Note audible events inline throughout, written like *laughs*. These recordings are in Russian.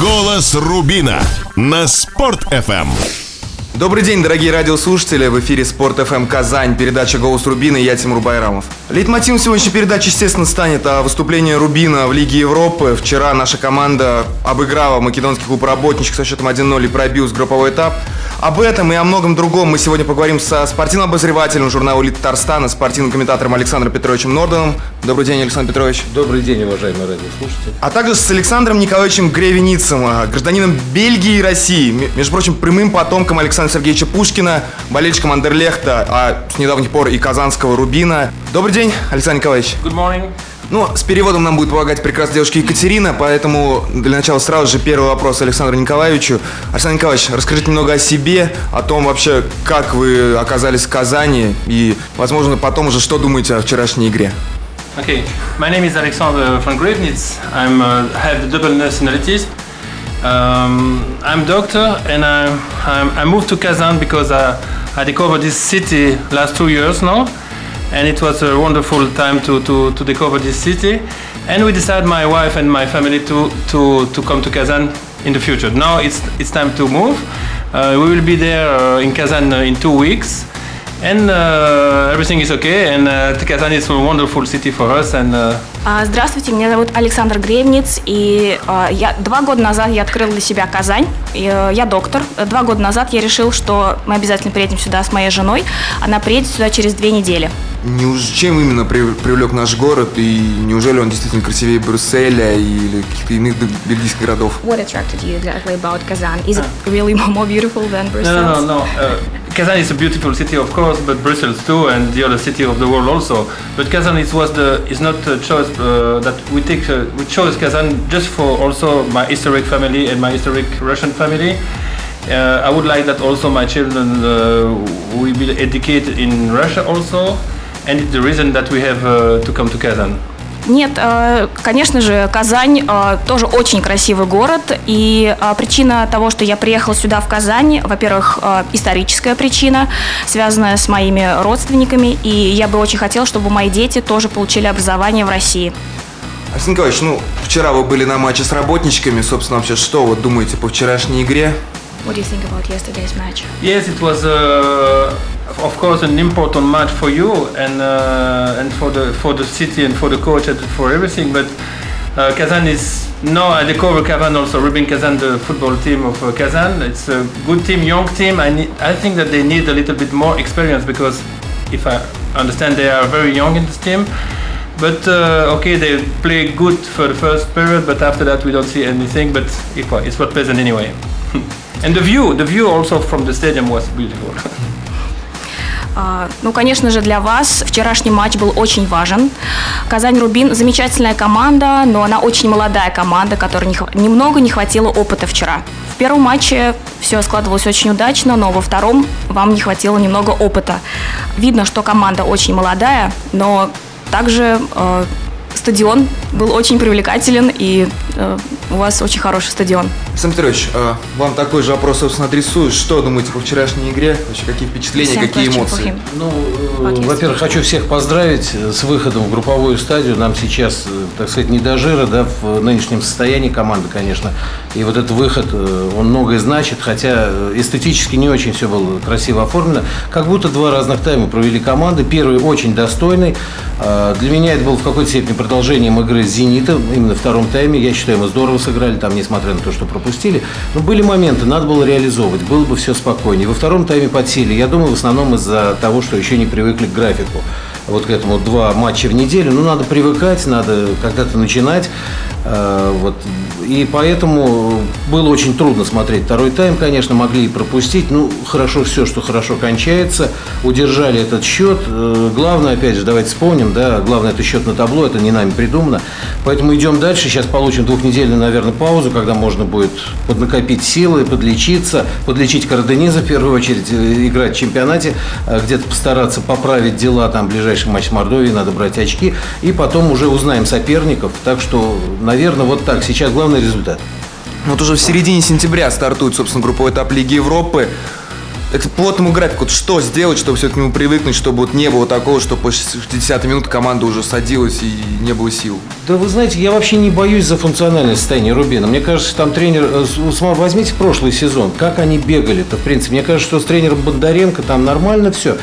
Голос Рубина на Спорт-ФМ. Добрый день, дорогие радиослушатели. В эфире Спорт ФМ Казань, передача «Голос Рубина» и я, Тимур Байрамов. Лейтмотивом сегодняшней передачи, естественно, станет о выступлении Рубина в Лиге Европы. Вчера наша команда обыграла македонский клуб «Работничек» со счетом 1-0 и пробил с групповой этап. Об этом и о многом другом мы сегодня поговорим со спортивным обозревателем журнала «Элит Татарстана», спортивным комментатором Александром Петровичем Нордоном. Добрый день, Александр Петрович. Добрый день, уважаемые радиослушатели. А также с Александром Николаевичем Гревеницем, а, гражданином Бельгии и России. Между прочим, прямым потомком Александра Сергеевича Пушкина, болельщиком Андерлехта, а с недавних пор и казанского Рубина. Добрый день, Александр Николаевич. Good morning. Ну, с переводом нам будет помогать прекрасная девушка Екатерина, поэтому для начала сразу же первый вопрос Александру Николаевичу. Александр Николаевич, расскажите немного о себе, о том вообще, как вы оказались в Казани и, возможно, потом уже что думаете о вчерашней игре. Okay, my name is Alexander von Gravenitz. I'm uh, have double nationalities. Um, I'm doctor and I, I'm, I moved to Kazan because I, I discovered this city last two years now, and it was a wonderful time to, to, to discover this city. And we decided, my wife and my family, to, to, to come to Kazan in the future. Now it's, it's time to move. Uh, we will be there uh, in Kazan uh, in two weeks. And uh, everything is okay, and uh, Kazan is a wonderful city for us. And uh, А, Здравствуйте, меня зовут Александр Гребниц, и а, я, два года назад я открыл для себя Казань. И, э, я доктор. Два года назад я решил, что мы обязательно приедем сюда с моей женой. Она приедет сюда через две недели. Неуж- Чем именно при- привлек наш город и неужели он действительно красивее Брюсселя или каких-то иных бельгийских городов? What attracted you exactly about Kazan? Is it really *laughs* more beautiful than no, no, no, no. Uh, Kazan is a beautiful city, of course, but Brussels too, and the other city of the world also. But Kazan is was the is not a choice uh, that we take. Uh, we chose Kazan just for also my historic family and my historic Russian family. Uh, I would like that also my children uh, will be educated in Russia also, and it's the reason that we have uh, to come to Kazan. Нет, э, конечно же, Казань э, тоже очень красивый город, и э, причина того, что я приехала сюда, в Казань, во-первых, историческая причина, связанная с моими родственниками, и я бы очень хотела, чтобы мои дети тоже получили образование в России. Александр Николаевич, ну, вчера вы были на матче с работничками, собственно, вообще что вот думаете по вчерашней игре? What do you think about yesterday's match? Yes, it was, uh, of course, an important match for you and uh, and for the for the city and for the coach and for everything. But uh, Kazan is now I discover Kazan also. Rubin Kazan, the football team of uh, Kazan. It's a good team, young team. I need, I think that they need a little bit more experience because if I understand, they are very young in this team. But uh, okay, they play good for the first period, but after that we don't see anything. But it's what pleasant anyway. *laughs* and the view, the view also from the stadium was beautiful. А, Ну, конечно же, для вас вчерашний матч был очень важен. Казань-Рубин – замечательная команда, но она очень молодая команда, которой не немного не хватило опыта вчера. В первом матче все складывалось очень удачно, но во втором вам не хватило немного опыта. Видно, что команда очень молодая, но также э, стадион был очень привлекателен, и э, у вас очень хороший стадион. Александр Петрович, а, вам такой же вопрос, собственно, адресую. Что думаете по вчерашней игре? Вообще, какие впечатления, Same какие эмоции? Ну, э, во-первых, хочу всех поздравить э, с выходом в групповую стадию. Нам сейчас, э, так сказать, не до жира, да, в нынешнем состоянии команды, конечно. И вот этот выход, э, он многое значит, хотя э, эстетически не очень все было красиво оформлено. Как будто два разных тайма провели команды. Первый очень достойный. А, Для меня это было в какой-то степени продолжением игры с «Зенитом». Именно в втором тайме, я считаю, мы здорово сыграли, там, несмотря на то, что пропустили. Но были моменты, надо было реализовывать, было бы все спокойнее. Во втором тайме подсели. Я думаю, в основном из-за того, что еще не привыкли к графику. Вот к этому два матча в неделю. Ну, надо привыкать, надо когда-то начинать. Э, Вот. И поэтому было очень трудно смотреть второй тайм, конечно, могли и пропустить. Ну, хорошо все, что хорошо кончается. Удержали этот счет. Э, Главное, опять же, давайте вспомним, да, главное это счет на табло, это не нами придумано. Поэтому идем дальше. Сейчас получим двухнедельную, наверное, паузу, когда можно будет поднакопить силы, подлечиться, подлечить Кардениза в первую очередь, э, играть в чемпионате, где-то постараться поправить дела, там ближайший матч с Мордовией, надо брать очки, и потом уже узнаем соперников. Так что, наверное, вот так. Сейчас главный результат. Вот уже в середине сентября стартует, собственно, групповой этап Лиги Европы. это плотному графику, вот что сделать, чтобы все к нему привыкнуть, чтобы вот не было такого, что после 60 минут команда уже садилась и не было сил? Да вы знаете, я вообще не боюсь за функциональное состояние Рубина. Мне кажется, там тренер... э, Возьмите прошлый сезон, как они бегали-то, в принципе. Мне кажется, что с тренером Бондаренко там нормально все.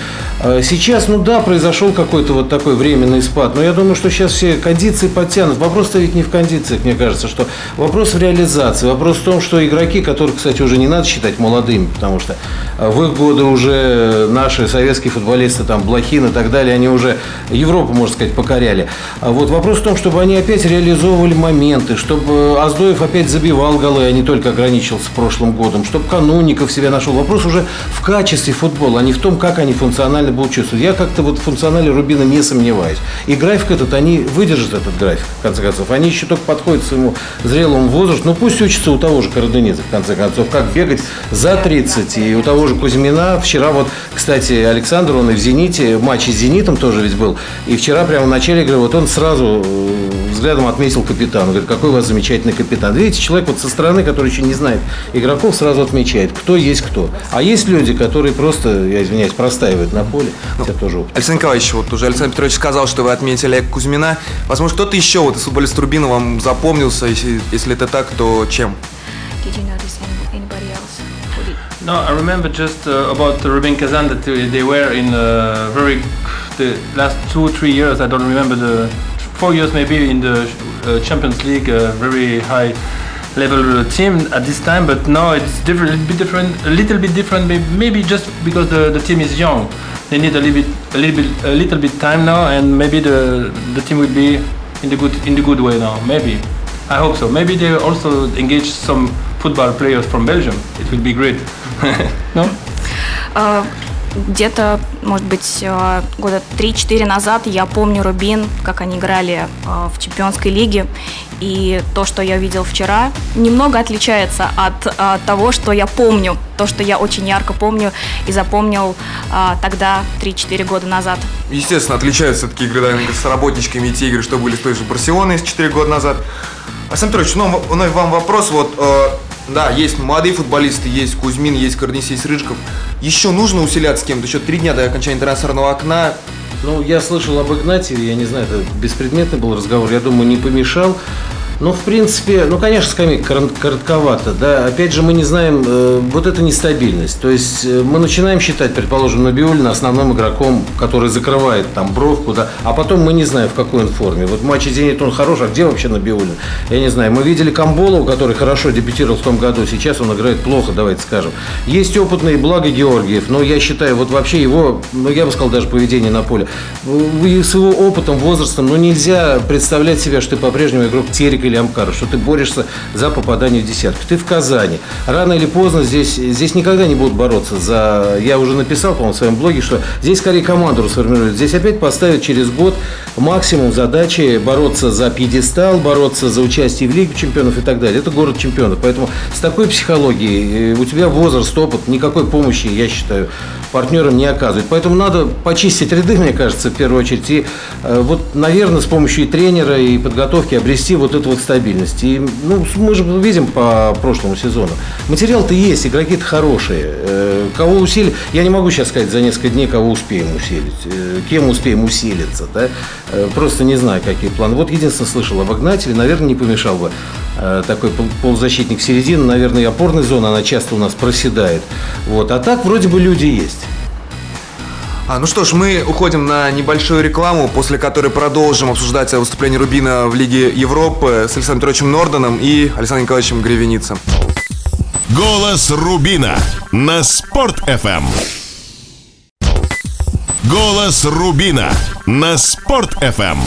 Сейчас, ну да, произошел какой-то вот такой временный спад, но я думаю, что сейчас все кондиции подтянут. Вопрос-то ведь не в кондициях, мне кажется, что вопрос в реализации. Вопрос в том, что игроки, которых, кстати, уже не надо считать молодыми, потому что в их годы уже наши советские футболисты, там, Блохин и так далее, они уже Европу, можно сказать, покоряли. А вот вопрос в том, чтобы они опять реализовывали моменты, чтобы Аздоев опять забивал голы, а не только ограничился прошлым годом, чтобы Кануников себя нашел. Вопрос уже в качестве футбола, а не в том, как они функционально будут чувствовать. Я как-то вот в функционале Рубина не сомневаюсь. И график этот, они выдержат этот график, в конце концов. Они еще только подходят к своему зрелому возрасту. Ну, пусть учатся у того же Караденидзе, в конце концов, как бегать за 30. И у того же Кузьмина. Вчера вот, кстати, Александр, он и в «Зените», в матче с «Зенитом» тоже ведь был. И вчера прямо в начале игры, вот он сразу э, взглядом отметил капитана. Говорит, какой у вас замечательный капитан. Видите, человек вот со стороны, который еще не знает игроков, сразу отмечает, кто есть кто. А есть люди, которые просто, я извиняюсь, простаивают на поле. Это тоже опыт. Александр Николаевич, вот уже Александр Петрович сказал, что вы отметили Олега Кузьмина. Возможно, кто-то еще вот из футболиста Рубина вам запомнился, если, если это так, то чем? Did you notice any- anybody else? who did? No, I remember just uh, about Rubin Kazan that they were in uh, very the last two three years. I don't remember the four years maybe in the uh, Champions League, uh, very high level uh, team at this time. But now it's different, a little bit different, a little bit different. may- Maybe just because the, the team is young, they need a little bit, a little bit, a little bit time now, and maybe the the team will be in the good in the good way now. Maybe. I hope so. Maybe they also engage some football players from Belgium. It will be great. *laughs* no? Э, Где-то, может быть, э, года 3-4 назад я помню Рубин, как они играли э, в чемпионской лиге. И то, что я видел вчера, немного отличается от э, того, что я помню. То, что я очень ярко помню и запомнил тогда, 3-4 года назад. Естественно, отличаются такие игры наверное, с работничками и те игры, что были с той же Барселоной 4 года назад. Александр Петрович, ну, вновь вам вопрос. Вот, да, есть молодые футболисты, есть Кузьмин, есть Корнис, есть Рыжиков. Еще нужно усиляться с кем-то? Еще три дня до окончания трансферного окна. Ну, я слышал об Игнатьеве, я не знаю, это беспредметный был разговор, я думаю, не помешал. Ну, в принципе, ну, конечно, скамейка корот- коротковато, да. Опять же, мы не знаем, э, вот это нестабильность. То есть э, мы начинаем считать, предположим, Набиулина основным игроком, который закрывает там бровку, да, а потом мы не знаем, в какой он форме. Вот в матче «Зенит» он хорош, а где вообще Набиулин? Я не знаю. Мы видели Камболова, который хорошо дебютировал в том году, сейчас он играет плохо, давайте скажем. Есть опытный Благо Георгиев, но я считаю, вот вообще его, ну, я бы сказал, даже поведение на поле. С его опытом, возрастом, ну, нельзя представлять себя, что ты по-прежнему игрок Терек или Амкара, что ты борешься за попадание в десятку. Ты в Казани. Рано или поздно здесь, здесь никогда не будут бороться за... Я уже написал, по-моему, в своем блоге, что здесь скорее команду расформируют. Здесь опять поставят через год максимум задачи бороться за пьедестал, бороться за участие в Лиге чемпионов и так далее. Это город чемпионов. Поэтому с такой психологией э, у тебя возраст, опыт, никакой помощи, я считаю, партнерам не оказывает. Поэтому надо почистить ряды, мне кажется, в первую очередь. И э, вот, наверное, с помощью и тренера, и подготовки обрести вот эту вот стабильность. И, ну, мы же видим по прошлому сезону. Материал-то есть, игроки-то хорошие. Э, Кого усилить? Я не могу сейчас сказать за несколько дней, кого успеем усилить. Э, Кем успеем усилиться, да? Просто не знаю, какие планы. Вот единственное слышал об Игнатьеве, наверное, не помешал бы такой пол- полузащитник середины, наверное, и опорной зоны, она часто у нас проседает. Вот. А так вроде бы люди есть. А, ну что ж, мы уходим на небольшую рекламу, после которой продолжим обсуждать выступление Рубина в Лиге Европы с Александром Петровичем Норденом и Александром Николаевичем Гревеницем. Голос Рубина на Спорт FM. Голос Рубина на Спорт FM.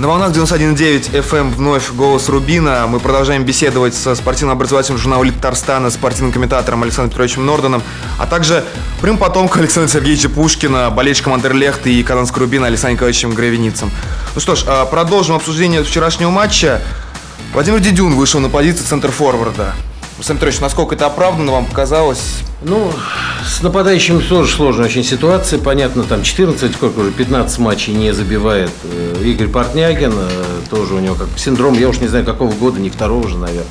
На волнах 91.9 FM вновь голос Рубина. Мы продолжаем беседовать со спортивным образователем журнала «Лид Татарстана», спортивным комментатором Александром Петровичем Норденом, а также прям потомком Александра Сергеевича Пушкина, болельщиком Андерлехта и Казанского Рубина Александром Николаевичем Гравеницем. Ну что ж, а, продолжим обсуждение вчерашнего матча. Владимир Дедюн вышел на позицию центр-форварда. Александр Петрович, насколько это оправданно вам показалось? Ну, с нападающим тоже сложная очень ситуация. Понятно, там 14, сколько уже, 15 матчей не забивает э, Игорь Портнягин. э, Тоже у него как синдром, я уж не знаю, какого года, не второго же, наверное.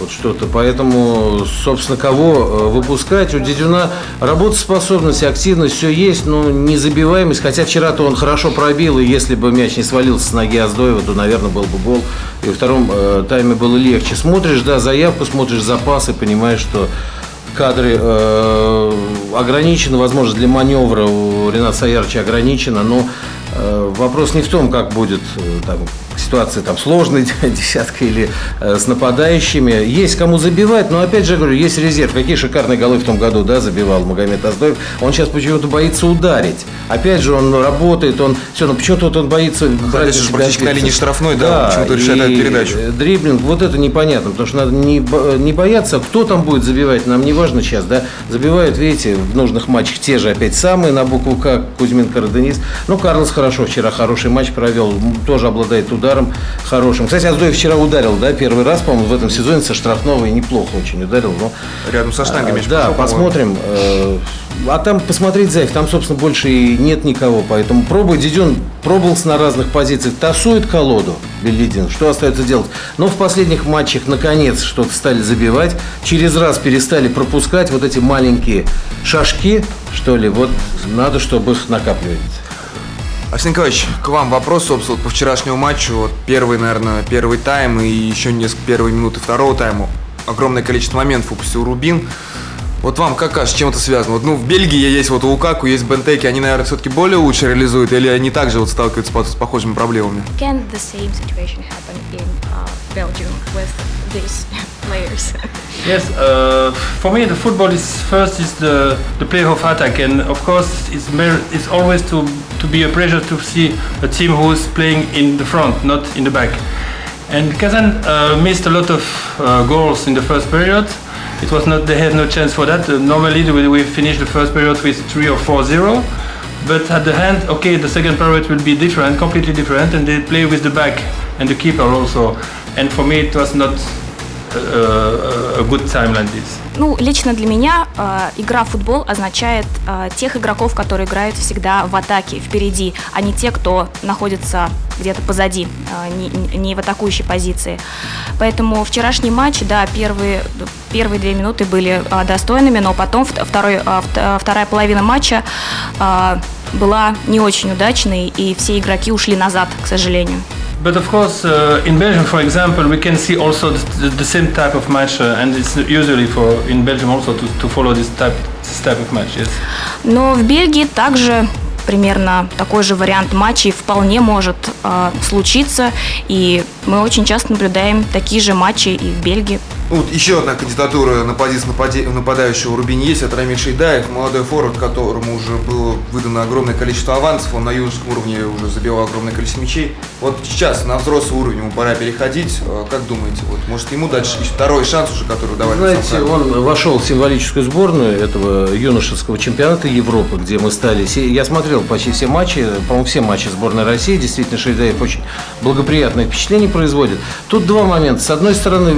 Вот что-то. Поэтому, собственно, кого э, выпускать? У Дедюна работоспособность, активность, все есть, но не забиваемость. Хотя вчера-то он хорошо пробил, и если бы мяч не свалился с ноги Аздоева, то, наверное, был бы гол. И во втором э, тайме было легче. Смотришь, да, заявку, смотришь запасы, понимаешь, что кадры э, ограничены, возможно, для маневра у Рената Саярча ограничено, но э, вопрос не в том, как будет э, там, ситуация там сложная, *laughs* десятка или э, с нападающими. Есть кому забивать, но опять же говорю, есть резерв. Какие шикарные голы в том году, да, забивал Магомед Аздоев. Он сейчас почему-то боится ударить. Опять же, он работает, он все, но почему-то вот он боится брать на практически на линии штрафной, да, да почему-то решает передачу. Дриблинг, вот это непонятно, потому что надо не, не бояться, кто там будет забивать, нам не важно сейчас, да. Забивают, видите, в нужных матчах те же опять самые на букву К, Кузьмин Караденис. Ну, Карлос хорошо вчера хороший матч провел, тоже обладает ударом хорошим. Кстати, Аздоев вчера ударил, да, первый раз, по-моему, в этом сезоне со штрафного и неплохо очень ударил. Но, Рядом со штангами. А, да, пошел, посмотрим. Э, а там посмотреть Зайв, там, собственно, больше и нет никого. Поэтому пробуй, Дидюн пробовался на разных позициях, тасует колоду Белидин. Что остается делать? Но в последних матчах, наконец, что-то стали забивать. Через раз перестали пропускать вот эти маленькие шажки, что ли. Вот надо, чтобы их накапливать. Арсений Николаевич, к вам вопрос, собственно, по вчерашнему матчу. Вот первый, наверное, первый тайм и еще несколько первые минуты второго тайма. Огромное количество моментов упустил Рубин. Вот вам как кажется, с чем это связано? Вот, ну, в Бельгии есть вот у Лукаку, есть Бентеки, они, наверное, все-таки более лучше реализуют, или они также вот сталкиваются с похожими проблемами? Can the same situation happen in uh, Belgium with these players? yes, uh, for me the football is first is the, the play of attack and of course it's, it's always to, to be a pleasure to see a team who is playing in the front, not in the back. And Kazan uh, missed a lot of uh, goals in the first period. It was not they had no chance for that. Uh, normally we, we finish the first period with three or four zero. But at the end, okay, the second period will be different, completely different, and they play with the back and the keeper also. And for me, it was not a, a good time like this. Ну, лично для меня э, игра в футбол означает э, тех игроков, которые играют всегда в атаке, впереди, а не те, кто находится где-то позади, э, не, не в атакующей позиции. Поэтому вчерашний матч, да, первые, первые две минуты были э, достойными, но потом второй, э, вторая половина матча э, была не очень удачной, и все игроки ушли назад, к сожалению. But of course, uh, in Belgium, for example, we can see also the, the same type of match, uh, and it's usually for in Belgium also to, to follow this type this type of match. Yes. Но в Бельгии также примерно такой же вариант матчей вполне может э, случиться, и мы очень часто наблюдаем такие же матчи и в Бельгии. Вот еще одна кандидатура на позицию нападающего Рубине есть, это Рамиль Шейдаев, молодой форвард, которому уже было выдано огромное количество авансов, он на юношеском уровне уже забивал огромное количество мячей. Вот сейчас на взрослый уровень ему пора переходить. А как думаете, вот может ему дать второй шанс уже, который давали Знаете, он вошел в символическую сборную этого юношеского чемпионата Европы, где мы стали. Я смотрел почти все матчи, по-моему, все матчи сборной России. Действительно, Шейдаев очень благоприятное впечатление производит. Тут два момента. С одной стороны,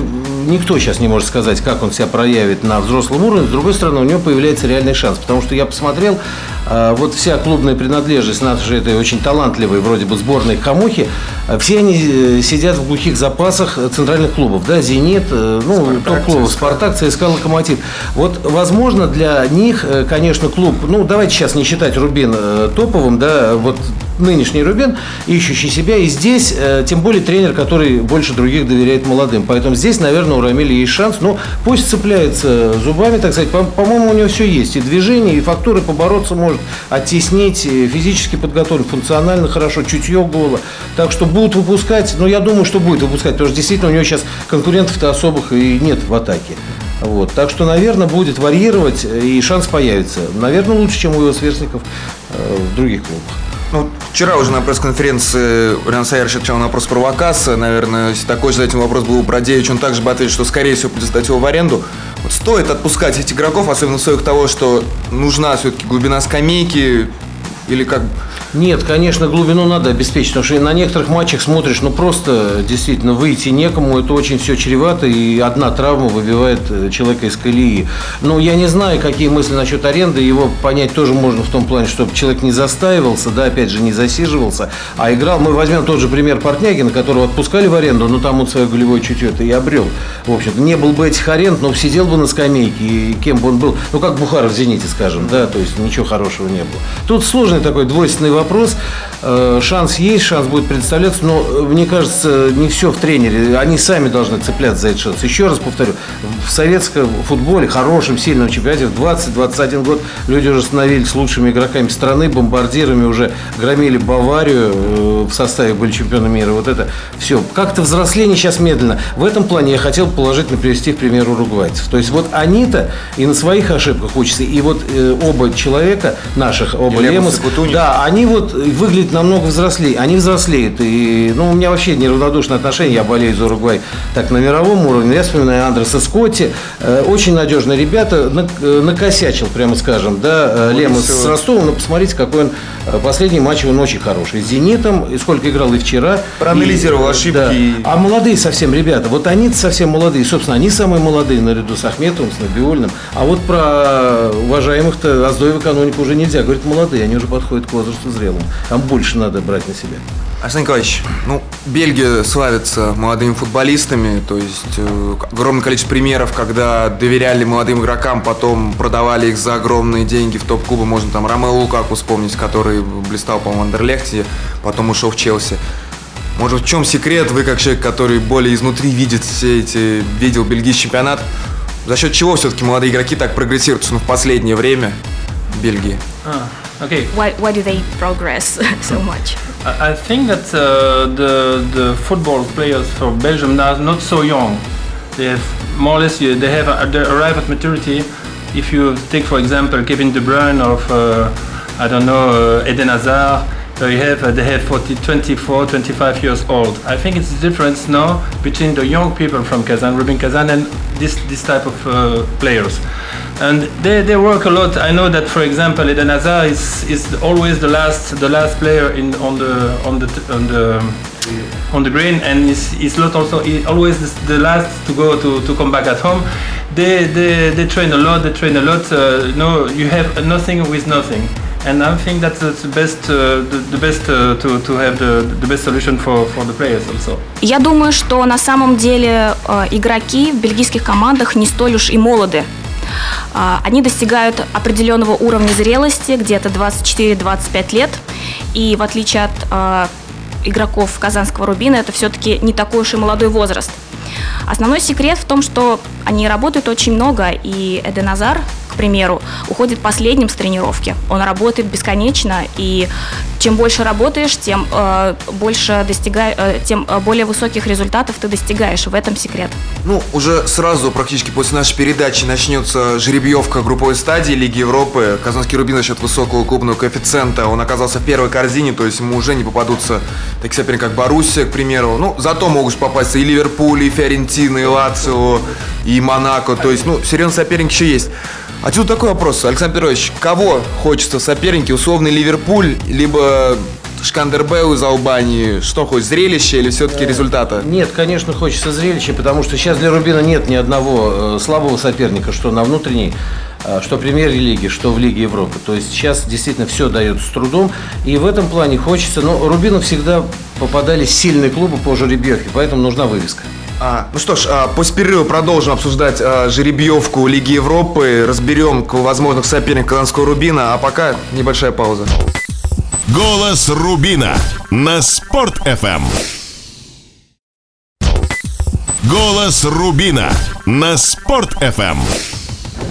никто сейчас не может сказать, как он себя проявит на взрослом уровне. С другой стороны, у него появляется реальный шанс. Потому что я посмотрел, а, вот вся клубная принадлежность нашей этой очень талантливой вроде бы сборной Хамухи, а, все они э, сидят в глухих запасах центральных клубов. Да, «Зенит», э, ну, топ-клубов, «Спартак», «ЦСКА», «Локомотив». Вот, возможно, для них, э, конечно, клуб, ну, давайте сейчас не считать Рубин топовым, да, вот нынешний Рубин, ищущий себя, и здесь, тем более тренер, который больше других доверяет молодым. Поэтому здесь, наверное, у Рамиля есть шанс, но пусть цепляется зубами, так сказать, по-моему, у него все есть, и движение, и фактуры побороться может, оттеснить, физически подготовлен, функционально хорошо, чутье голо. Так что будут выпускать, но я думаю, что будет выпускать, потому что действительно у него сейчас конкурентов-то особых и нет в атаке. Вот. Так что, наверное, будет варьировать и шанс появится. Наверное, лучше, чем у его сверстников э, в других клубах. Ну, вчера уже на пресс-конференции Ренат Саярович отвечал на вопрос провокация. Наверное, если такой же этим вопрос был у Бродевич, он также бы ответил, что, скорее всего, будет сдать его в аренду. Вот стоит отпускать этих игроков, особенно в условиях того, что нужна все-таки глубина скамейки, или как Нет, конечно, глубину надо обеспечить, потому что на некоторых матчах смотришь, ну просто действительно выйти некому, это очень все чревато, и одна травма выбивает э, человека из колеи. Но я не знаю, какие мысли насчет аренды, его понять тоже можно в том плане, чтобы человек не застаивался, да, опять же, не засиживался, а играл. Мы возьмем тот же пример Портнягина, которого отпускали в аренду, но там он свое голевое чутье-то и обрел. В общем-то, не был бы этих аренд, но сидел бы на скамейке, и кем бы он был, ну как Бухаров в «Зените», скажем, да, то есть ничего хорошего не было. Тут сложный такой двойственный вопрос вопрос. Э, шанс есть, шанс будет представляться, но э, мне кажется, не все в тренере. Они сами должны цепляться за этот шанс. Еще раз повторю, в советском футболе, хорошем, сильном чемпионате в 20-21 год люди уже становились лучшими игроками страны, бомбардирами уже громили Баварию э, в составе были чемпионы мира. Вот это все. Как-то взросление сейчас медленно. В этом плане я хотел положительно привести в пример уругвайцев. То есть вот они-то и на своих ошибках учатся, и вот э, оба человека наших, оба Лемос, да, они вот выглядят намного взрослее. Они взрослеют. И, ну, у меня вообще неравнодушное отношение. Я болею за Уругвай так на мировом уровне. Я вспоминаю Андреса Скотти. Э, очень надежные ребята. Э, накосячил, прямо скажем, да, э, Лемос с Ростовом. Но посмотрите, какой он последний матч, он очень хороший. С Зенитом, и сколько играл и вчера. Проанализировал и, ошибки. Да. А молодые совсем ребята. Вот они совсем молодые. Собственно, они самые молодые наряду с Ахметовым, с Набиульным. А вот про уважаемых-то Аздоева канонику уже нельзя. Говорит, молодые, они уже подходят к возрасту зрелому. Там больше надо брать на себя. Арсений Николаевич, ну, Бельгия славится молодыми футболистами, то есть э, огромное количество примеров, когда доверяли молодым игрокам, потом продавали их за огромные деньги в топ-клубы. Можно там Ромео Лукаку вспомнить, который блистал, по-моему, в Андерлехте, потом ушел в Челси. Может, в чем секрет? Вы, как человек, который более изнутри видит все эти, видел бельгийский чемпионат, за счет чего все-таки молодые игроки так прогрессируют ну, в последнее время Бельгии? А. Okay. Why, why do they progress *laughs* so much? I think that uh, the the football players for Belgium now are not so young. They have more or less they have uh, they arrive at maturity. If you take for example Kevin De Bruyne or uh, I don't know uh, Eden Hazard, so you have uh, they have 40, 24, 25 years old. I think it's the difference now between the young people from Kazan, Rubin Kazan, and this this type of uh, players and they, they work a lot. I know that, for example, Eden Hazard is, is always the last the last player in on the on the on the on the green, and is not also always the last to go to, to come back at home. They, they they train a lot. They train a lot. Uh, no, you have nothing with nothing. And I think that's the best, uh, the, best uh, to, to have the, the best solution for, for the players also. Я думаю, что на самом деле э, игроки в бельгийских командах не столь уж и молоды. А, они достигают определенного уровня зрелости, где-то 24-25 лет. И в отличие от а, игроков Казанского Рубина, это все-таки не такой уж и молодой возраст. Основной секрет в том, что они работают очень много, и Эден Азар к примеру, уходит последним с тренировки. Он работает бесконечно, и чем больше работаешь, тем э, больше достигаешь, э, тем э, более высоких результатов ты достигаешь. В этом секрет. Ну, уже сразу, практически после нашей передачи, начнется жеребьевка групповой стадии Лиги Европы. Казанский Рубин за счет высокого клубного коэффициента, он оказался в первой корзине, то есть ему уже не попадутся такие соперники, как Боруссия, к примеру. Ну, зато могут попасть и Ливерпуль, и Фиорентина, и Лацио, и Монако. То есть, ну, серьезный соперник еще есть. Отсюда такой вопрос, Александр Петрович, кого хочется соперники, условный Ливерпуль, либо Шкандербеу из Албании, что хоть зрелище или все-таки результата? Нет, конечно, хочется зрелища, потому что сейчас для Рубина нет ни одного э, слабого соперника, что на внутренней э, что в премьер-лиге, что в Лиге Европы. То есть сейчас действительно все дает с трудом. И в этом плане хочется, но Рубину всегда попадались сильные клубы по жеребьевке, поэтому нужна вывеска. А, ну что ж, а, после перерыва продолжим обсуждать а, жеребьевку Лиги Европы, разберем возможных соперников Казанского Рубина, а пока небольшая пауза. Голос Рубина на Спорт FM. Голос Рубина на Спорт FM.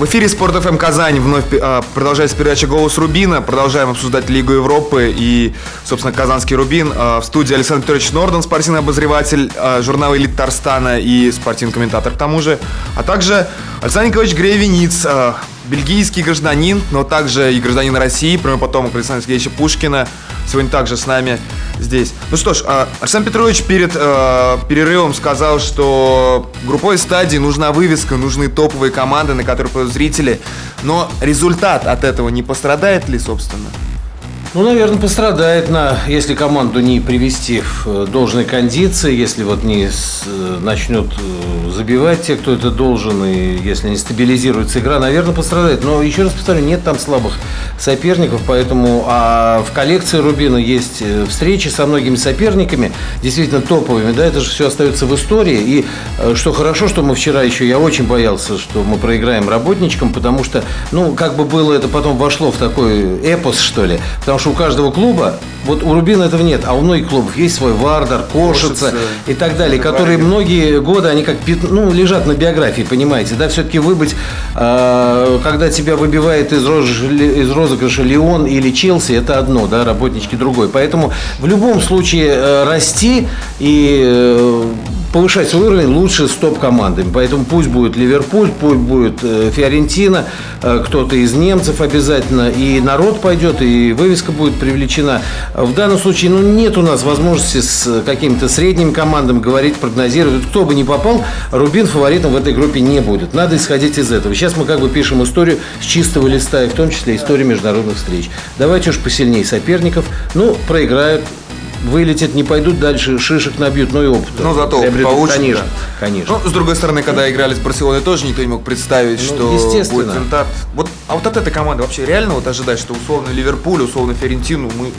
В эфире Спорт ФМ Казань вновь а, продолжается передача «Голос Рубина». Продолжаем обсуждать Лигу Европы и, собственно, Казанский Рубин. А, в студии Александр Петрович Норден, спортивный обозреватель а, журнала «Элит Тарстана» и спортивный комментатор к тому же. А также Александр Николаевич Гревениц, а, бельгийский гражданин, но также и гражданин России, прямой потомок Александра Сергеевича Пушкина. Сегодня также с нами здесь. Ну что ж, а, Александр Петрович перед э, перерывом сказал, что групповой стадии нужна вывеска, нужны топовые команды, на которые пойдут зрители. Но результат от этого не пострадает ли, собственно? Ну, наверное, пострадает на, если команду не привести в э, должной кондиции, если вот не с, э, начнет э, забивать те, кто это должен, и если не стабилизируется игра, наверное, пострадает. Но еще раз повторю, нет там слабых соперников, поэтому а в коллекции Рубина есть встречи со многими соперниками, действительно топовыми, да, это же все остается в истории. И что хорошо, что мы вчера еще, я очень боялся, что мы проиграем работничкам, потому что, ну, как бы было это потом вошло в такой эпос, что ли, потому что у каждого клуба, вот у Рубина этого нет, а у многих клубов есть свой Вардар, Кошица, Кошица и так далее, которые многие годы, они как ну, лежат на биографии, понимаете, да, все-таки выбыть, э, когда тебя выбивает из, роз, из розыгрыша Леон или Челси, это одно, да, работнички другой. Поэтому в любом случае э, расти и э, повышать свой уровень лучше с топ-командами. Поэтому пусть будет Ливерпуль, пусть будет э, Фиорентина, э, кто-то из немцев обязательно, и народ пойдет, и вывеска будет привлечена. В данном случае ну, нет у нас возможности с какими-то средними командами говорить, прогнозировать. Кто бы ни попал, Рубин фаворитом в этой группе не будет. Надо исходить из этого. Сейчас мы как бы пишем историю с чистого листа, и в том числе историю международных встреч. Давайте уж посильнее соперников. Ну, проиграют вылетят, не пойдут дальше, шишек набьют, ну и опыт. Ну, зато получат. Конечно, да. конечно. Ну, с другой стороны, когда играли с Барселоной, тоже никто не мог представить, ну, что будет результат. Вот, а вот от этой команды вообще реально вот ожидать, что условно Ливерпуль, условно Ферентину мы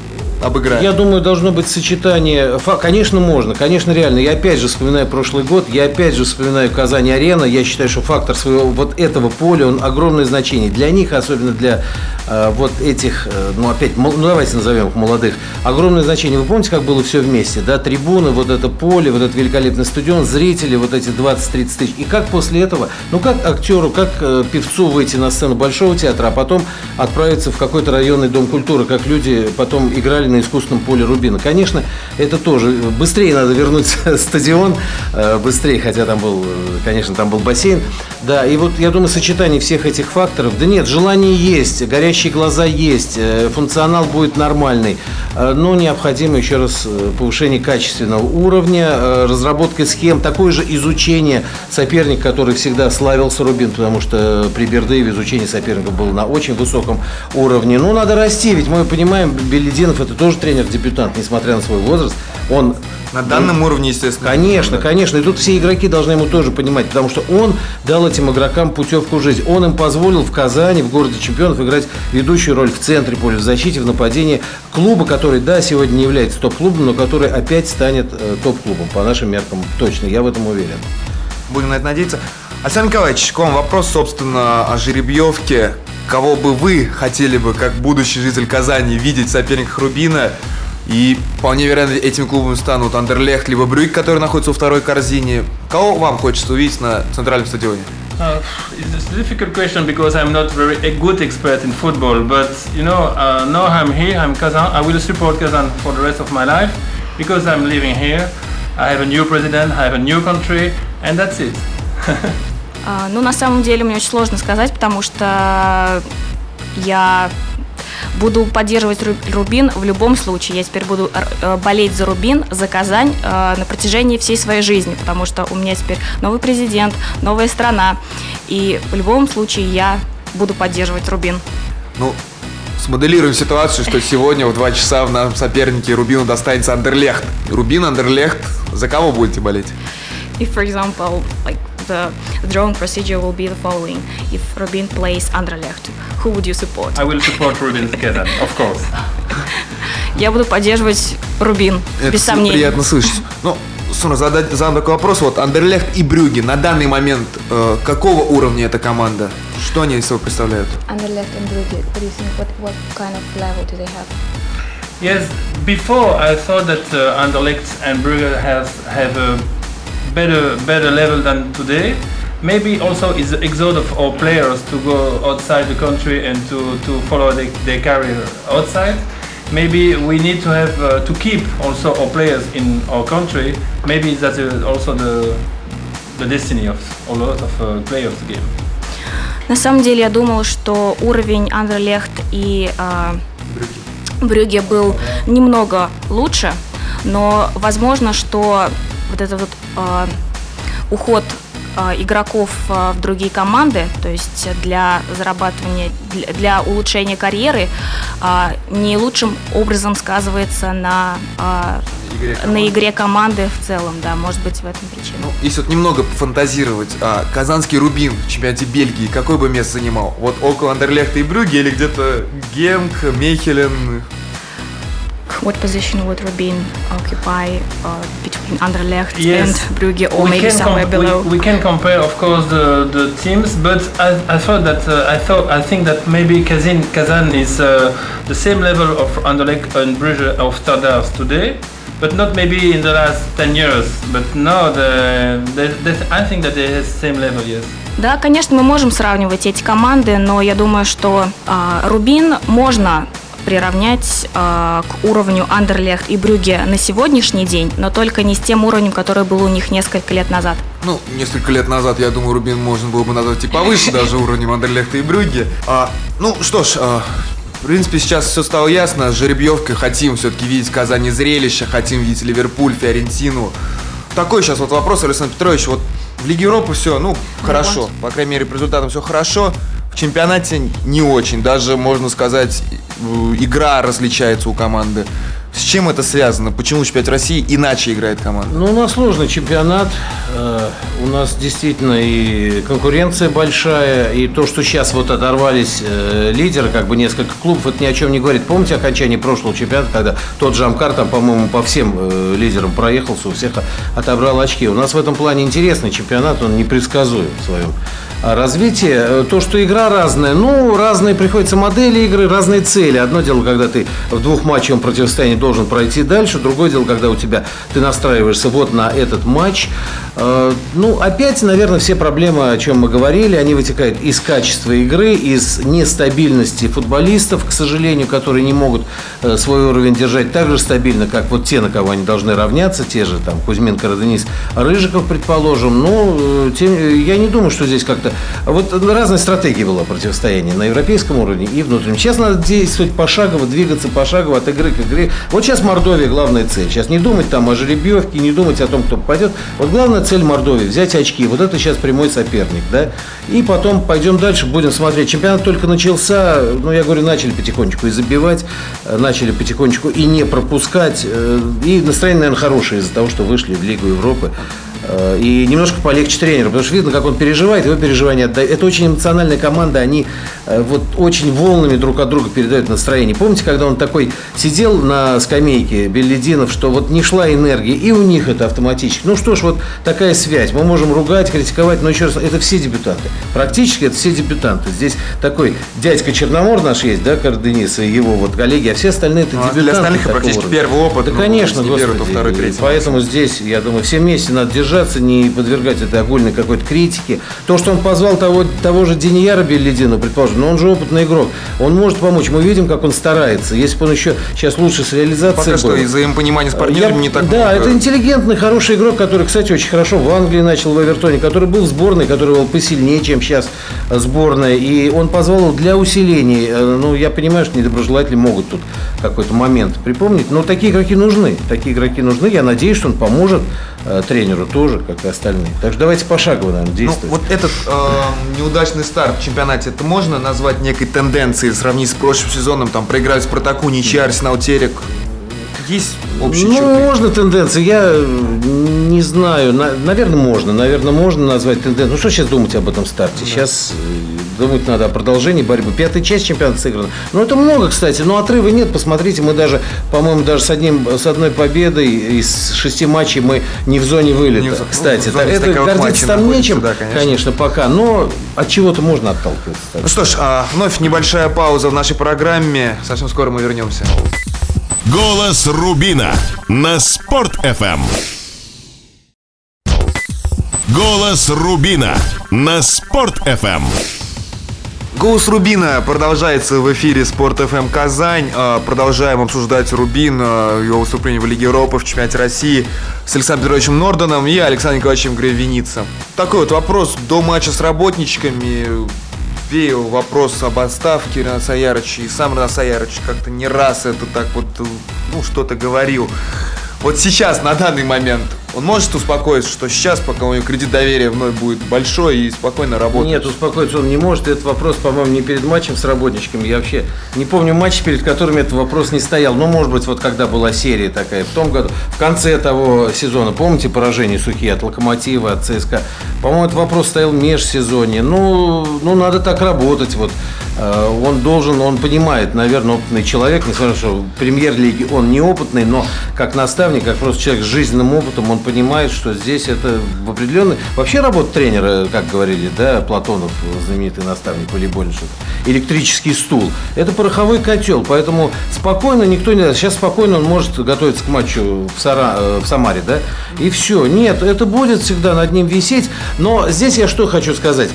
обыграем? Я думаю, должно быть сочетание. Конечно, можно, конечно, реально. Я опять же вспоминаю прошлый год, я опять же вспоминаю Казань-Арена. Я считаю, что фактор своего вот этого поля, он огромное значение. Для них, особенно для э, вот этих, э, ну опять, ну давайте назовем их молодых, огромное значение. Вы помните, как было все вместе, да? Трибуны, вот это поле, вот этот великолепный стадион, зрители, вот эти 20-30 тысяч. И как после этого, ну как актеру, как э, певцу выйти на сцену Большого театра, а потом отправиться в какой-то районный дом культуры, как люди потом играли на искусственном поле Рубина. Конечно, это тоже быстрее надо вернуть *laughs* стадион, э, быстрее, хотя там был, э, конечно, там был бассейн. Да, и вот я думаю, сочетание всех этих факторов, да нет, желание есть, горящие глаза есть, э, функционал будет нормальный, но необходимо еще раз повышение качественного уровня, разработка схем, такое же изучение соперника, который всегда славился Рубин, потому что при Бердыеве изучение соперника было на очень высоком уровне. Ну, надо расти, ведь мы понимаем, Белединов это тоже тренер-дебютант, несмотря на свой возраст, он на данном уровне, естественно. Конечно, конечно. И тут все игроки должны ему тоже понимать, потому что он дал этим игрокам путевку в жизнь. Он им позволил в Казани, в городе чемпионов, играть ведущую роль в центре поля, в защите, в нападении клуба, который, да, сегодня не является топ-клубом, но который опять станет э, топ-клубом, по нашим меркам точно. Я в этом уверен. Будем на это надеяться. Александр Николаевич, к вам вопрос, собственно, о жеребьевке. Кого бы вы хотели бы, как будущий житель Казани, видеть в соперниках Рубина? И вполне вероятно этими клубами станут Андерлехт либо Брюк, который находится во второй корзине. Кого вам хочется увидеть на центральном стадионе? Uh, it's a difficult question because I'm not very a good expert in football. But you know, uh, now I'm here. I'm Kazan. I will support Kazan for the rest of my life because I'm living here. I have a new president. I have a new country, and that's it. Uh, ну, на самом деле, мне очень сложно сказать, потому что я Буду поддерживать Рубин в любом случае. Я теперь буду э, болеть за Рубин, за Казань э, на протяжении всей своей жизни, потому что у меня теперь новый президент, новая страна. И в любом случае я буду поддерживать Рубин. Ну, смоделируем ситуацию, что сегодня в 2 часа в нашем сопернике Рубину достанется Андерлехт. Рубин, Андерлехт, за кого будете болеть? If, for example, like the drawing procedure will be the following. If Rubin plays Anderlecht, who would you support? I will support Rubin together, of course. Я буду поддерживать Рубин, Это без сомнений. приятно слышать. Ну, Суна, задать, задам такой вопрос. Вот Андерлехт и Брюги на данный момент э, какого уровня эта команда? Что они из себя представляют? Андерлехт и Брюги, what do you think? What, what kind of level do they have? Yes, before I thought that uh, Anderlecht and Brugge has have a better better level than today. Maybe also is the exodus of our players to go outside the country and to, to follow the, their career outside. Maybe we need to have uh, to keep also our players in our country. Maybe that's uh, also the the destiny of a lot of uh, players game. На самом деле я думала, что уровень Андерлехт и э, Брюге был немного лучше, но возможно, что вот этот вот э, уход э, игроков э, в другие команды, то есть для зарабатывания, для, для улучшения карьеры, э, не лучшим образом сказывается на, э, игре на игре команды в целом, да, может быть в этом причина. Ну, если вот немного пофантазировать, а, Казанский Рубин в чемпионате Бельгии какое бы место занимал? Вот около Андерлехта и Брюги или где-то Генк, Мехелен, what position would Rubin occupy uh, between Anderlecht yes. and Brugge or we maybe somewhere below? We, we, can compare, of course, the, the teams, but I, I thought that uh, I thought I think that maybe Kazan Kazan is uh, the same level of Anderlecht and Brugge of Stardust today. But not maybe in the last 10 years, but now the, the, the, I think that they have the same level, yes. Да, конечно, мы можем сравнивать эти команды, но я думаю, что э, Рубин можно приравнять э, к уровню Андерлехт и Брюге на сегодняшний день, но только не с тем уровнем, который был у них несколько лет назад. Ну, несколько лет назад, я думаю, Рубин можно было бы назвать и повыше даже уровнем Андерлехта и Брюге. А, ну, что ж, а, в принципе, сейчас все стало ясно. Жеребьевка хотим все-таки видеть Казани зрелище, хотим видеть Ливерпуль, Фиорентину. Такой сейчас вот вопрос, Александр Петрович. Вот в Лиге Европы все, ну, хорошо. По крайней мере, по результатам все хорошо. Чемпионате не очень. Даже, можно сказать, игра различается у команды. С чем это связано? Почему чемпионат России иначе играет команда? Ну, у нас сложный чемпионат. Э, у нас действительно и конкуренция большая. И то, что сейчас вот оторвались э, лидеры, как бы несколько клубов, это ни о чем не говорит. Помните окончание прошлого чемпионата, когда тот же Амкар там, по-моему, по всем э, лидерам проехался, у всех отобрал очки. У нас в этом плане интересный чемпионат, он непредсказуем в своем развитие. То, что игра разная, ну, разные приходятся модели игры, разные цели. Одно дело, когда ты в двухматчевом противостоянии должен пройти дальше. Другое дело, когда у тебя ты настраиваешься вот на этот матч. Э, ну, опять, наверное, все проблемы, о чем мы говорили, они вытекают из качества игры, из нестабильности футболистов, к сожалению, которые не могут э, свой уровень держать так же стабильно, как вот те, на кого они должны равняться, те же там Кузьменко, Роденис, Рыжиков, предположим. Ну, э, тем, я не думаю, что здесь как-то... Вот разные стратегии было противостояние на европейском уровне и внутреннем. Сейчас надо действовать пошагово, двигаться пошагово от игры к игре. Вот сейчас Мордовия главная цель. Сейчас не думать там о жеребьевке, не думать о том, кто попадет. Вот главная цель Мордовии – взять очки. Вот это сейчас прямой соперник, да. И потом пойдем дальше, будем смотреть. Чемпионат только начался, ну, я говорю, начали потихонечку и забивать, э, начали потихонечку и не пропускать. Э, и настроение, наверное, хорошее из-за того, что вышли в Лигу Европы. Э, и немножко полегче тренеру, потому что видно, как он переживает, его переживания отдает. Это очень эмоциональная команда, они э, вот очень волнами друг от друга передают настроение. Помните, когда он такой сидел на скамейке Беллидинов, что вот не шла энергия, и у них это автоматически. Ну что ж, вот такая связь. Мы можем ругать, критиковать, но еще раз, это все дебютанты. Практически это все дебютанты. Здесь такой дядька Черномор наш есть, да, Карденис и его вот коллеги, а все остальные это ну, дебютанты. Для остальных практически первый опыт. Да, ну, конечно, господи, первый, второй, третий. Поэтому здесь, я думаю, все вместе надо держать держаться, не подвергать этой огульной какой-то критике. То, что он позвал того, того же Деньяра Беллидина, предположим, но он же опытный игрок, он может помочь. Мы видим, как он старается. Если бы он еще сейчас лучше с реализацией Пока был. что из-за взаимопонимания с партнерами Я, не так Да, много. это интеллигентный, хороший игрок, который, кстати, очень хорошо в Англии начал в Эвертоне, который был в сборной, который был посильнее, чем сейчас сборная. И он позвал для усиления. Э, ну, я понимаю, что недоброжелатели могут тут какой-то момент припомнить, но такие игроки нужны. Такие игроки нужны. Я надеюсь, что он поможет э, тренеру тоже, как и остальные. Так что давайте пошагово, наверное, ну, действовать. Ну, вот этот э, неудачный старт в чемпионате, это можно назвать некой тенденцией, сравнить с прошлым сезоном, там, проиграли Спартаку, ничья, Арсенал, Терек, есть общие ну, черты? можно тенденции. Я не знаю. наверное, можно. Наверное, можно назвать тенденцию. Ну, что сейчас думать об этом старте? Да. Сейчас э, думать надо о продолжении борьбы. Пятая часть чемпионата сыграна. Ну, это много, кстати. Но отрыва нет. Посмотрите, мы даже, по-моему, даже с, одним, с одной победой из шести матчей мы не в зоне вылета. Не, кстати, ну, это гордиться там нечем, да, конечно. конечно, пока. Но от чего-то можно отталкиваться. Ну что ж, а, вновь небольшая пауза в нашей программе. Совсем скоро мы вернемся. Голос Рубина на Спорт FM. Голос Рубина на Спорт FM. Голос Рубина продолжается в эфире Спорт FM Казань. А, продолжаем обсуждать Рубин, а, его выступление в Лиге Европы, в чемпионате России с Александром Петровичем Нордоном и Александром Николаевичем Гревеницем. Такой вот вопрос до матча с работничками веял вопрос об отставке Рената Саярыча, и сам Ренат Саярыч как-то не раз это так вот, ну, что-то говорил. Вот сейчас, на данный момент, он может успокоиться, что сейчас, пока у него кредит доверия вновь будет большой и спокойно работать? Нет, успокоиться он не может. Этот вопрос, по-моему, не перед матчем с работничками. Я вообще не помню матчи, перед которыми этот вопрос не стоял. Ну, может быть, вот когда была серия такая в том году, в конце того сезона, помните поражение Сухи от Локомотива, от ЦСКА? По-моему, этот вопрос стоял в межсезонье. Ну, ну, надо так работать. Вот э, он должен, он понимает, наверное, опытный человек, несмотря на то, что в премьер-лиге он неопытный, но как наставник, как просто человек с жизненным опытом, он понимает, что здесь это в определенный... Вообще работа тренера, как говорили, да, Платонов, знаменитый наставник волейбольный, что электрический стул. Это пороховой котел, поэтому спокойно никто не... Сейчас спокойно он может готовиться к матчу в, Сара... Э, в Самаре, да, и все. Нет, это будет всегда над ним висеть, но здесь я что хочу сказать.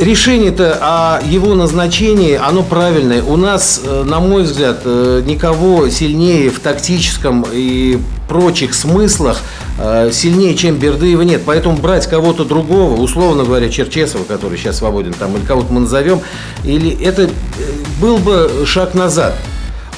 Решение-то о его назначении, оно правильное. У нас, э, на мой взгляд, э, никого сильнее в тактическом и прочих смыслах э, сильнее, чем Бердыева нет. Поэтому брать кого-то другого, условно говоря, Черчесова, который сейчас свободен, там, или кого-то мы назовем, или это был бы шаг назад.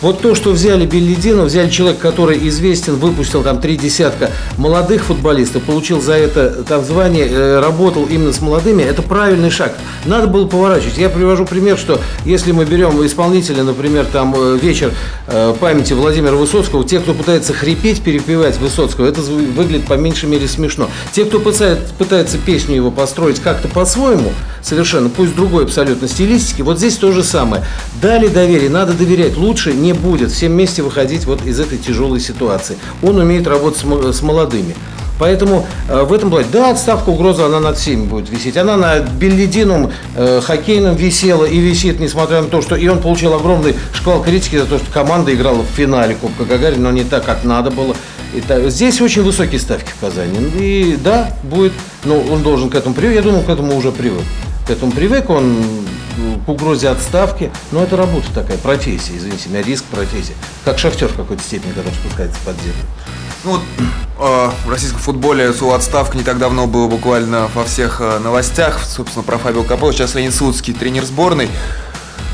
Вот то, что взяли Беллидина, взяли человека, который известен, выпустил там три десятка молодых футболистов, получил за это там звание, э, работал именно с молодыми, это правильный шаг. Надо было поворачивать. Я привожу пример, что если мы берем исполнителя, например, там э, вечер э, памяти Владимира Высоцкого, те, кто пытается хрипеть, перепевать Высоцкого, это выглядит по меньшей мере смешно. Те, кто пытается, пытается песню его построить как-то по-своему, совершенно, пусть другой абсолютно стилистики, вот здесь то же самое. Дали доверие, надо доверять. Лучше не будет всем вместе выходить вот из этой тяжелой ситуации. Он умеет работать с молодыми. Поэтому э, в этом плане, да, отставка угроза, она над всеми будет висеть. Она над Беллидином э, хоккейным висела и висит, несмотря на то, что и он получил огромный шквал критики за то, что команда играла в финале Кубка Гагарина, но не так, как надо было. И так, здесь очень высокие ставки в Казани. И да, будет, но он должен к этому привык. Я думаю, к этому уже привык. К этому привык, он к угрозе отставки. Но это работа такая, профессия, извините меня, риск профессии. Как шахтер в какой-то степени, когда спускается под землю. Ну э, в российском футболе слово отставка не так давно было буквально во всех э, новостях, собственно, про Фабио Капелло. Сейчас Леонид Судский, тренер сборной.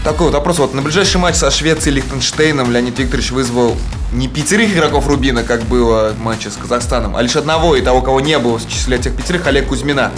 Такой вот вопрос. Вот на ближайший матч со Швецией и Лихтенштейном Леонид Викторович вызвал не пятерых игроков Рубина, как было в матче с Казахстаном, а лишь одного, и того, кого не было в числе этих пятерых, Олег Кузьмина.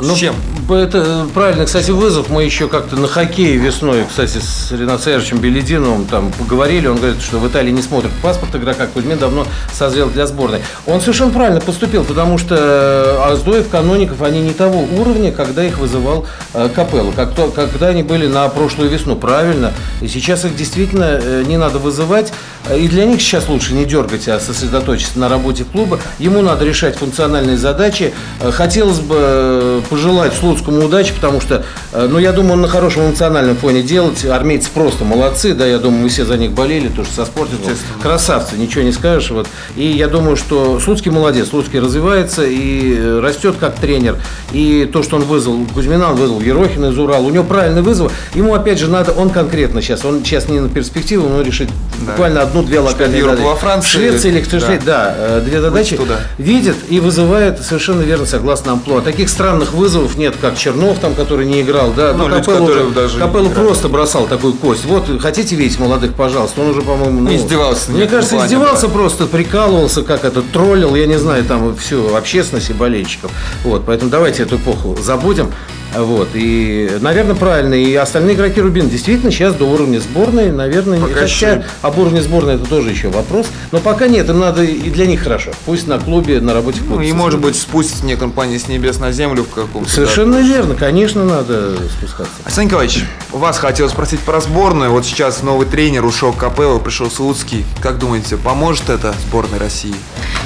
Ну, чем? Это правильно, кстати, вызов. Мы еще как-то на хоккее весной, кстати, с Ренатом Саевичем Белединовым там поговорили. Он говорит, что в Италии не смотрят паспорт игрока. Кузьмин давно созрел для сборной. Он совершенно правильно поступил, потому что Аздоев, Каноников, они не того уровня, когда их вызывал э, Капелло. Как то, когда они были на прошлую весну. Правильно. И сейчас их действительно э, не надо вызывать. И для них сейчас лучше не дергать, а сосредоточиться на работе клуба. Ему надо решать функциональные задачи. Э, хотелось бы пожелать Слуцкому удачи, потому что, э, ну, я думаю, он на хорошем эмоциональном фоне делать. Армейцы просто молодцы, да, я думаю, мы все за них болели, тоже со спортом. Красавцы, ничего не скажешь. Вот. И я думаю, что Слуцкий молодец, Слуцкий развивается и э, растет как тренер. И то, что он вызвал Кузьмина, он вызвал Ерохина из Урала, у него правильный вызов. Ему, опять же, надо, он конкретно сейчас, он сейчас не на перспективу, но решит да. буквально одну-две локальные задачи. во Франции. Швеция или Лихтенштейн, да. да, две задачи. Видит и вызывает совершенно верно, согласно амплуа. Таких странных вызовов нет, как Чернов, там, который не играл, да. Ну, люди, Капеллу, даже Капеллу просто бросал такую кость. Вот, хотите видеть молодых, пожалуйста. Он уже, по-моему, ну, издевался. Мне кажется, плане, издевался да. просто, прикалывался, как это, троллил, я не знаю, там всю общественность и болельщиков. Вот, поэтому давайте эту эпоху забудем. Вот. И, наверное, правильно. И остальные игроки Рубин действительно сейчас до уровня сборной, наверное, пока хотя еще... об уровне сборной это тоже еще вопрос. Но пока нет, им надо и для них хорошо. Пусть на клубе, на работе в клубе. Ну, и, может быть, спустится не компания с небес на землю в каком-то. Совершенно да, верно, конечно, надо спускаться. Александр Николаевич, вас хотел спросить про сборную. Вот сейчас новый тренер ушел Капелло, пришел Слуцкий. Как думаете, поможет это сборной России?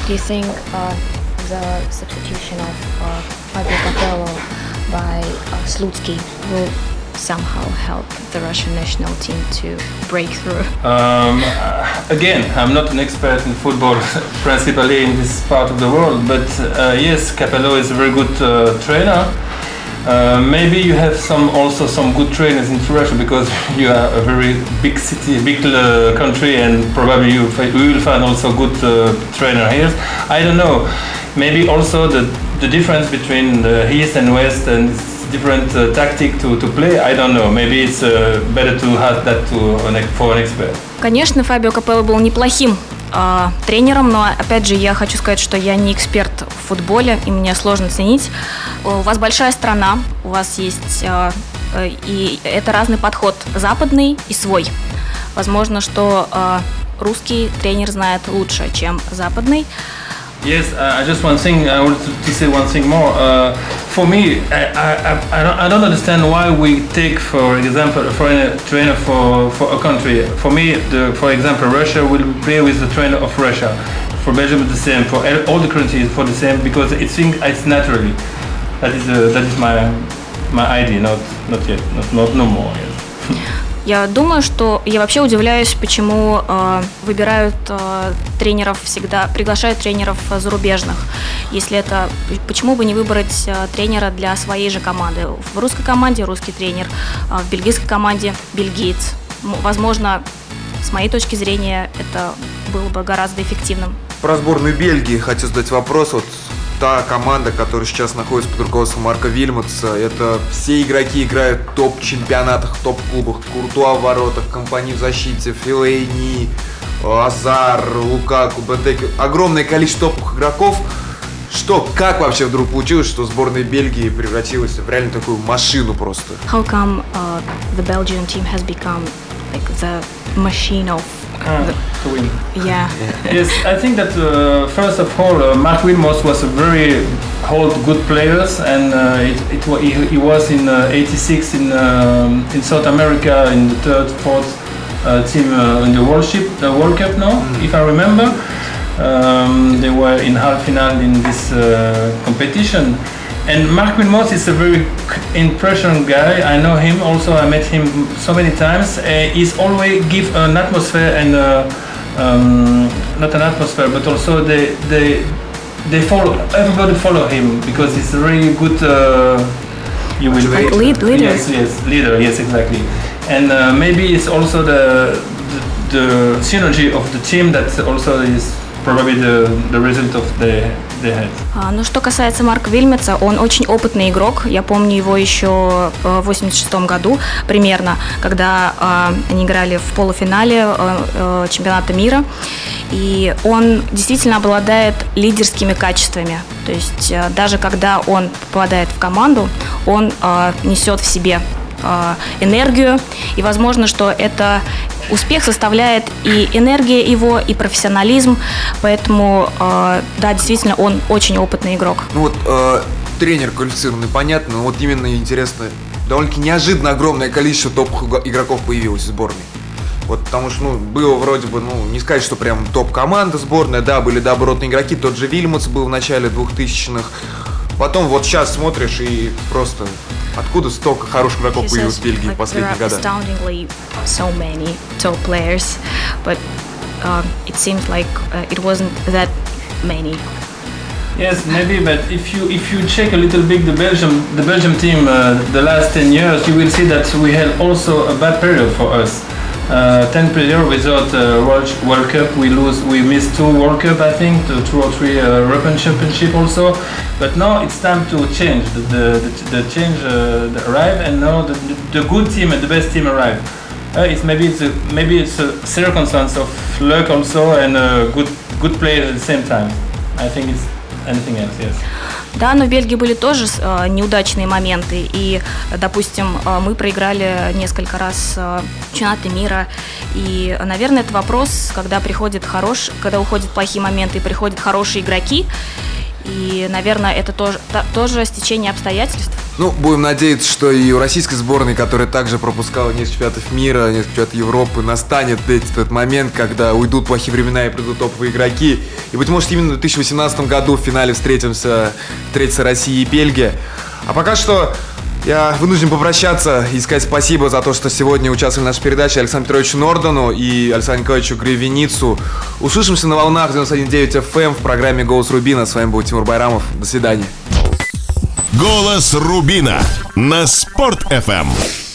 Do you think, uh, the substitution of uh, Fabio Capello by uh, Slutsky will somehow help the Russian national team to break through? Um, again, I'm not an expert in football, *laughs* principally in this part of the world, but uh, yes, Capello is a very good uh, trainer. Uh, maybe you have some also some good trainers in Russia because *laughs* you are a very big city, big uh, country, and probably you, you will find also good uh, trainer here. I don't know. Maybe also the the difference between the east and west and different uh, tactic to, to play. I don't know. Maybe it's uh, better to have that to an, for an expert. Конечно, Фабио Капелло был неплохим э, тренером, но опять же я хочу сказать, что я не эксперт в футболе, и мне сложно ценить. У вас большая страна, у вас есть э, э, и это разный подход, западный и свой. Возможно, что э, русский тренер знает лучше, чем западный. Yes, uh, I just one thing. I wanted to, say one thing more. Uh, for me, I, I, I, don't, I don't understand why we take, for example, a foreign trainer for, for a country. For me, the, for example, Russia will play with the trainer of Russia. For Belgium, the same. For all the countries, for the same because it think it's naturally. That is uh, that is my my idea. Not not yet. Not not no more. *laughs* Я думаю, что я вообще удивляюсь, почему э, выбирают э, тренеров всегда, приглашают тренеров зарубежных. Если это, почему бы не выбрать э, тренера для своей же команды? В русской команде русский тренер, э, в бельгийской команде бельгиец. Возможно, с моей точки зрения, это было бы гораздо эффективным. Про сборную Бельгии хочу задать вопрос. Вот та команда, которая сейчас находится под руководством Марка Вильмотса. Это все игроки играют в топ-чемпионатах, топ-клубах. Куртуа в воротах, компании в защите, Филейни, Азар, Лукаку, Бентек. Огромное количество топовых игроков. Что, как вообще вдруг получилось, что сборная Бельгии превратилась в реально такую машину просто? How come uh, the Belgian team has become like the machine of to win. yeah. yes, I think that uh, first of all, uh, Mark Wilmos was a very old good player, and uh, it, it, he, he was in '86 in um, in South America in the third, fourth uh, team uh, in the World Ship, the World Cup now, mm. if I remember. Um, they were in half final in this uh, competition. And Mark Wilmot is a very impression guy. I know him also. I met him so many times. Uh, he's always give an atmosphere and uh, um, not an atmosphere, but also they they they follow. Everybody follow him because he's a really good. Uh, you will lead leader. Yes, yes, leader. Yes, exactly. And uh, maybe it's also the, the the synergy of the team that also is А, ну, что касается Марка Вильмеца, он очень опытный игрок. Я помню его еще в 86 году примерно, когда а, они играли в полуфинале а, чемпионата мира. И он действительно обладает лидерскими качествами. То есть даже когда он попадает в команду, он несет в себе энергию. И возможно, что это успех составляет и энергия его, и профессионализм. Поэтому, э, да, действительно, он очень опытный игрок. Ну вот э, тренер квалифицированный, понятно, но вот именно интересно, довольно-таки неожиданно огромное количество топовых игроков появилось в сборной. Вот потому что, ну, было вроде бы, ну, не сказать, что прям топ-команда сборная, да, были добротные игроки, тот же Вильмутс был в начале 2000-х. Потом вот сейчас смотришь и просто Откуда столько хороших игроков появилось в Бельгии в последние годы? So many top players, but uh, it seems like uh, it wasn't that many. Yes, maybe, but if you if you check a little bit the Belgium the Belgium team uh, the last 10 years, you will see that we had also a bad period for us. Uh, 10 players without uh, World, World Cup. We lose, we missed two World Cup, I think, two or three uh, European Championship also. But now it's time to change. The the, the, the change uh, arrive, and now the, the, good team and the best team arrive. Uh, it's maybe it's a, maybe it's a circumstance of luck also and uh, good good players at the same time. I think it's anything else. Yes. Да, но в Бельгии были тоже э, неудачные моменты. И, допустим, э, мы проиграли несколько раз э, чемпионаты мира. И, наверное, это вопрос, когда приходит хорош, когда уходят плохие моменты и приходят хорошие игроки. И, наверное, это тоже, тоже стечение обстоятельств. Ну, будем надеяться, что и у российской сборной, которая также пропускала несколько чемпионатов мира, несколько чемпионатов Европы, настанет этот момент, когда уйдут плохие времена и придут топовые игроки. И, быть может, именно в 2018 году в финале встретимся, встретятся Россия и Бельгия. А пока что я вынужден попрощаться и сказать спасибо за то, что сегодня участвовали в нашей передаче Александру Петровичу Нордану и Александру Николаевичу Гривеницу. Услышимся на волнах 91.9 FM эм в программе «Голос Рубина». С вами был Тимур Байрамов. До свидания. Голос Рубина на Спорт FM.